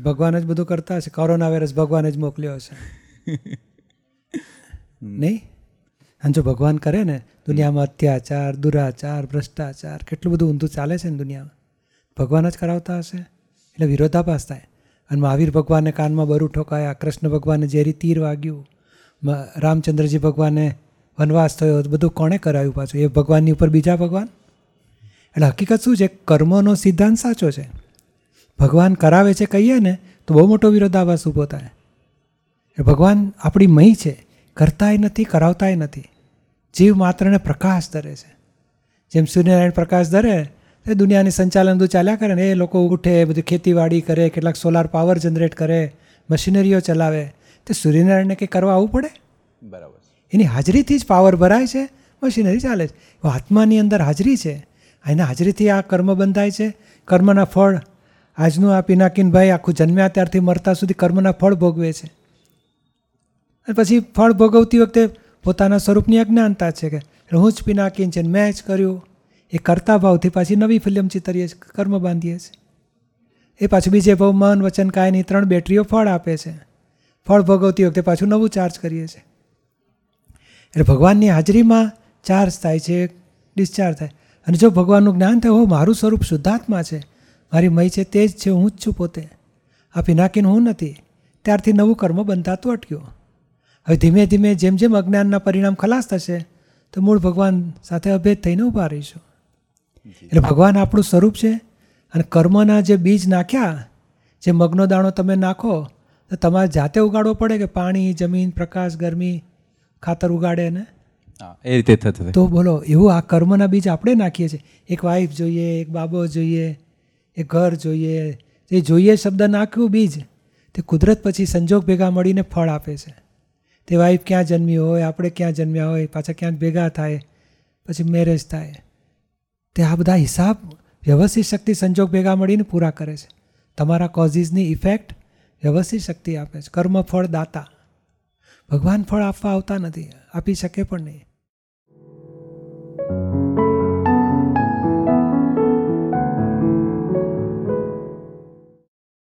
ભગવાન જ બધું કરતા હશે. કોરોના વાયરસ ભગવાન જ મોકલ્યો હશે. નહીં? અને જો ભગવાન કરે ને દુનિયામાં અત્યાચાર દુરાચાર ભ્રષ્ટાચાર કેટલું બધું ઊંધું ચાલે છે ને દુનિયામાં. ભગવાન જ કરાવતા હશે? એટલે વિરોધાભાસ થાય. અને મહાવીર ભગવાનને કાનમાં બરું ઠોકાયા કૃષ્ણ ભગવાનને ઝેરી તીર વાગ્યું. રામચંદ્રજી ભગવાને વનવાસ થયો બધું કોણે કરાવ્યું પાછું? એ ભગવાનની ઉપર બીજા ભગવાન? એટલે હકીકત શું છે? કર્મનો સિદ્ધાંત સાચો છે. ભગવાન કરાવે છે કહીએ ને તો બહુ મોટો વિરોધાભાસ ઊભો થાય. એ ભગવાન આપણી મહી છે કરતાય નથી કરાવતાય નથી. જીવ માત્રને પ્રકાશ ધરે છે. જેમ સૂર્યનારાયણ પ્રકાશ ધરે એ દુનિયાની સંચાલન બધું ચાલ્યા કરે ને એ લોકો ઉઠે બધી ખેતીવાડી કરે કેટલાક સોલાર પાવર જનરેટ કરે મશીનરીઓ ચલાવે. તે સૂર્યનારાયણને કંઈ કરવા આવવું પડે? બરાબર એની હાજરીથી જ પાવર ભરાય છે મશીનરી ચાલે છે. આત્માની અંદર હાજરી છે. એના હાજરીથી આ કર્મ બંધાય છે. કર્મના ફળ આજનું આ પિનાકીનભાઈ આખું જન્મ્યા ત્યારથી મરતા સુધી કર્મના ફળ ભોગવે છે. અને પછી ફળ ભોગવતી વખતે પોતાના સ્વરૂપની અજ્ઞાનતા છે કે હું જ પિનાકીન છે મેં જ કર્યું, એ કરતા ભાવથી પાછી નવી ફિલ્મ ચિતરીએ છીએ કર્મ બાંધીએ છીએ એ પાછું બીજે ભાવ મન, વચન, કાયની ત્રણ બેટરીઓ ફળ આપે છે. ફળ ભોગવતી વખતે પાછું નવું ચાર્જ કરીએ છીએ એટલે ભગવાનની હાજરીમાં ચાર્જ થાય છે ડિસ્ચાર્જ થાય. અને જો ભગવાનનું જ્ઞાન થાય હો મારું સ્વરૂપ શુદ્ધાત્મા છે મારી મય છે તે જ છે હું જ છું પોતે. આ પિનાકીન હું નથી. ત્યારથી નવું કર્મ બંધાતું અટક્યું. હવે ધીમે ધીમે જેમ જેમ અજ્ઞાનના પરિણામ ખલાસ થશે તો મૂળ ભગવાન સાથે અભેદ થઈને ઊભા રહીશું. એટલે ભગવાન આપણું સ્વરૂપ છે અને કર્મના જે બીજ નાખ્યા જે મગનો દાણો તમે નાખો તો તમારે જાતે ઉગાડવો પડે કે પાણી જમીન પ્રકાશ ગરમી ખાતર ઉગાડે ને? એ રીતે થતું તો બોલો એવું આ કર્મના બીજ આપણે નાખીએ છીએ. એક વાઈફ જોઈએ એક બાબો જોઈએ એક ઘર જોઈએ એ જોઈએ શબ્દ નાખ્યું બીજ, તે કુદરત પછી સંજોગ ભેગા મળીને ફળ આપે છે. તે વાઈફ ક્યાં જન્મી હોય, આપણે ક્યાં જન્મ્યા હોય, પાછા ક્યાંક ભેગા થાય, પછી મેરેજ થાય. તે આ બધા હિસાબ વ્યવસ્થિત શક્તિ સંજોગ ભેગા મળીને પૂરા કરે છે. તમારા કોઝિસની ઇફેક્ટ વ્યવસ્થિત શક્તિ આપે છે. કર્મ ફળ દાતા. ભગવાન ફળ આપવા આવતા નથી, આપી શકે પણ નહીં.